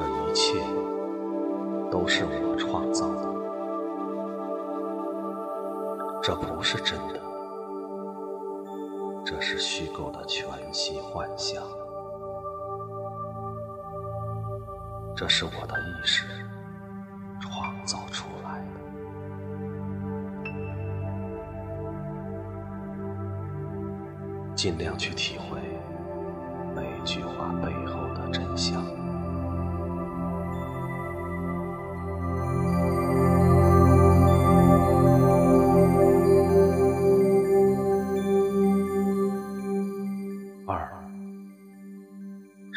这一切都是我创造的，这不是真的，这是虚构的全息幻象，这是我的意识创造出来的，尽量去体会。每句话背后的真相。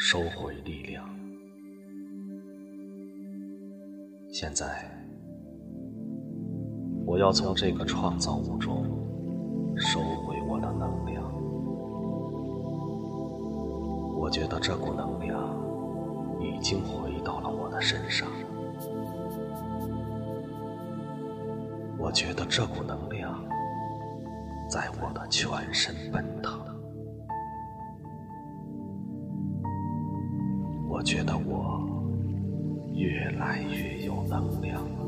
收回力量。现在，我要从这个创造物中收回我的能量。我觉得这股能量已经回到了我的身上。我觉得这股能量在我的全身奔腾。觉得我越来越有能量了。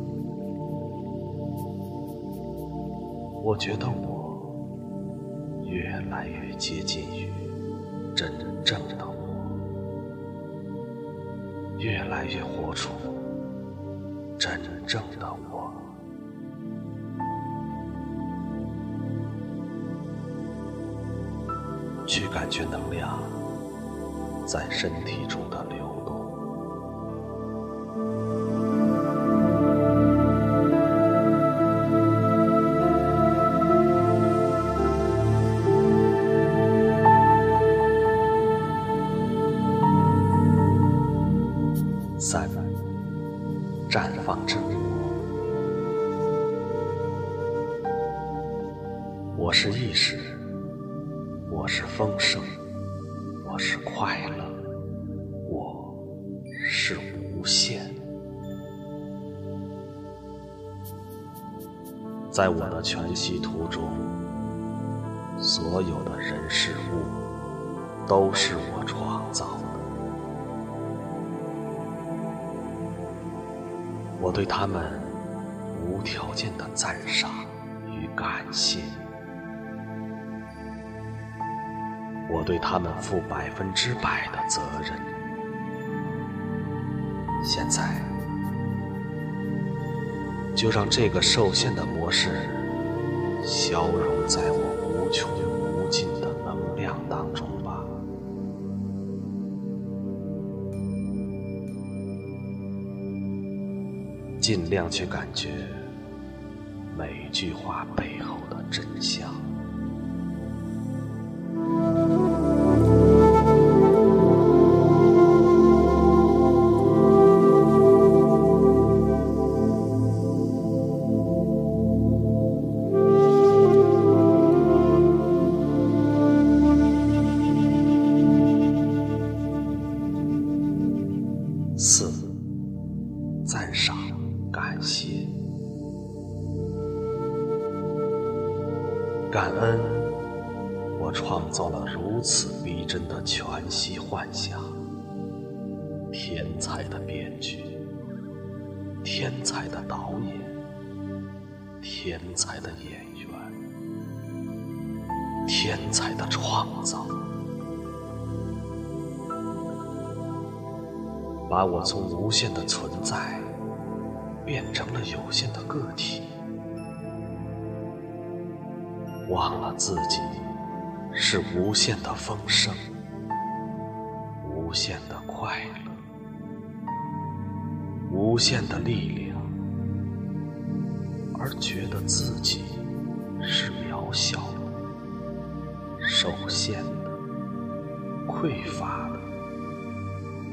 我觉得我越来越接近于真正的我。越来越活出真正的我，去感觉能量在身体中的流我是意识，我是丰盛，我是快乐，我是无限。在我的全息图中，所有的人事物都是我创造的。我对他们无条件的赞赏与感谢，我对他们负百分之百的责任。现在，就让这个受限的模式消融在我无穷无尽的能量当中吧。尽量去感觉每句话背后的真相。我创造了如此逼真的全息幻想。天才的编剧，天才的导演，天才的演员，天才的创造，把我从无限的存在。变成了有限的个体，忘了自己是无限的丰盛、无限的快乐、无限的力量，而觉得自己是渺小的、受限的、匮乏的、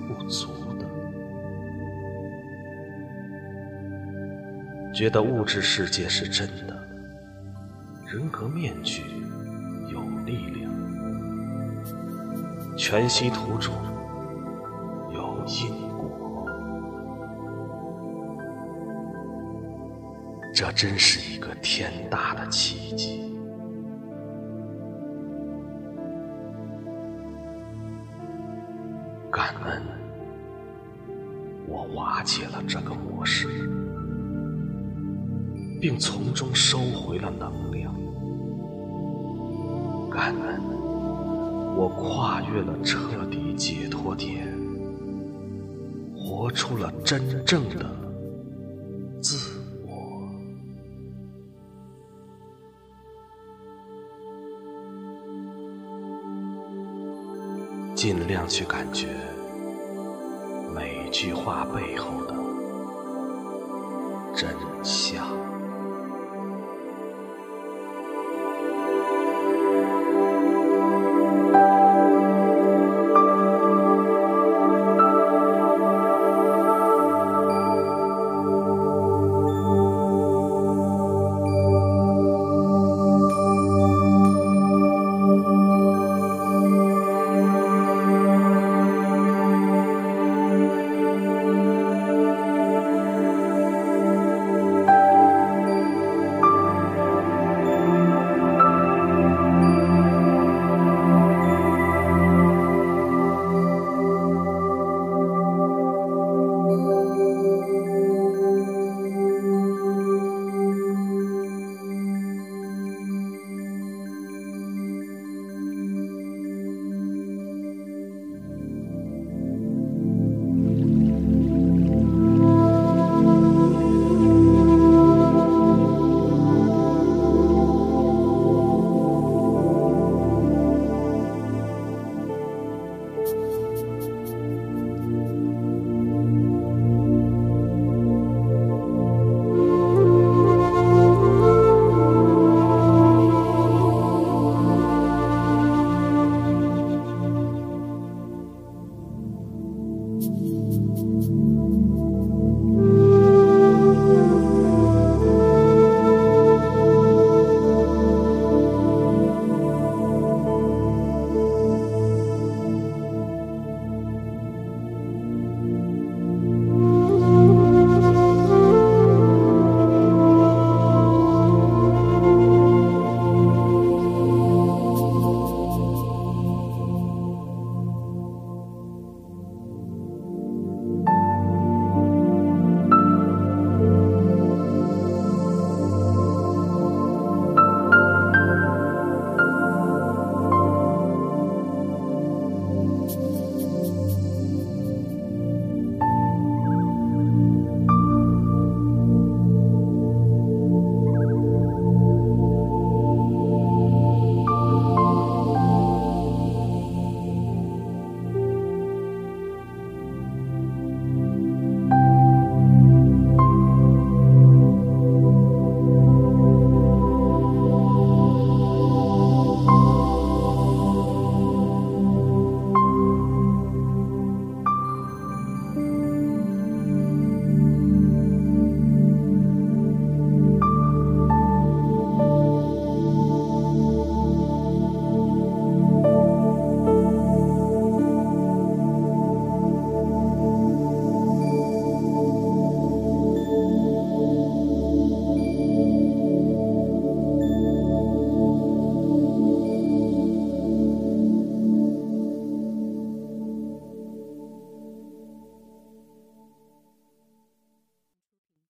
不足的。觉得物质世界是真的，人格面具力量，全息图中有因果。这真是一个天大的奇迹！感恩我瓦解了这个模式，并从中收回了能量。感恩我跨越了彻底解脱点，活出了真正的自我。尽量去感觉每句话背后的真相。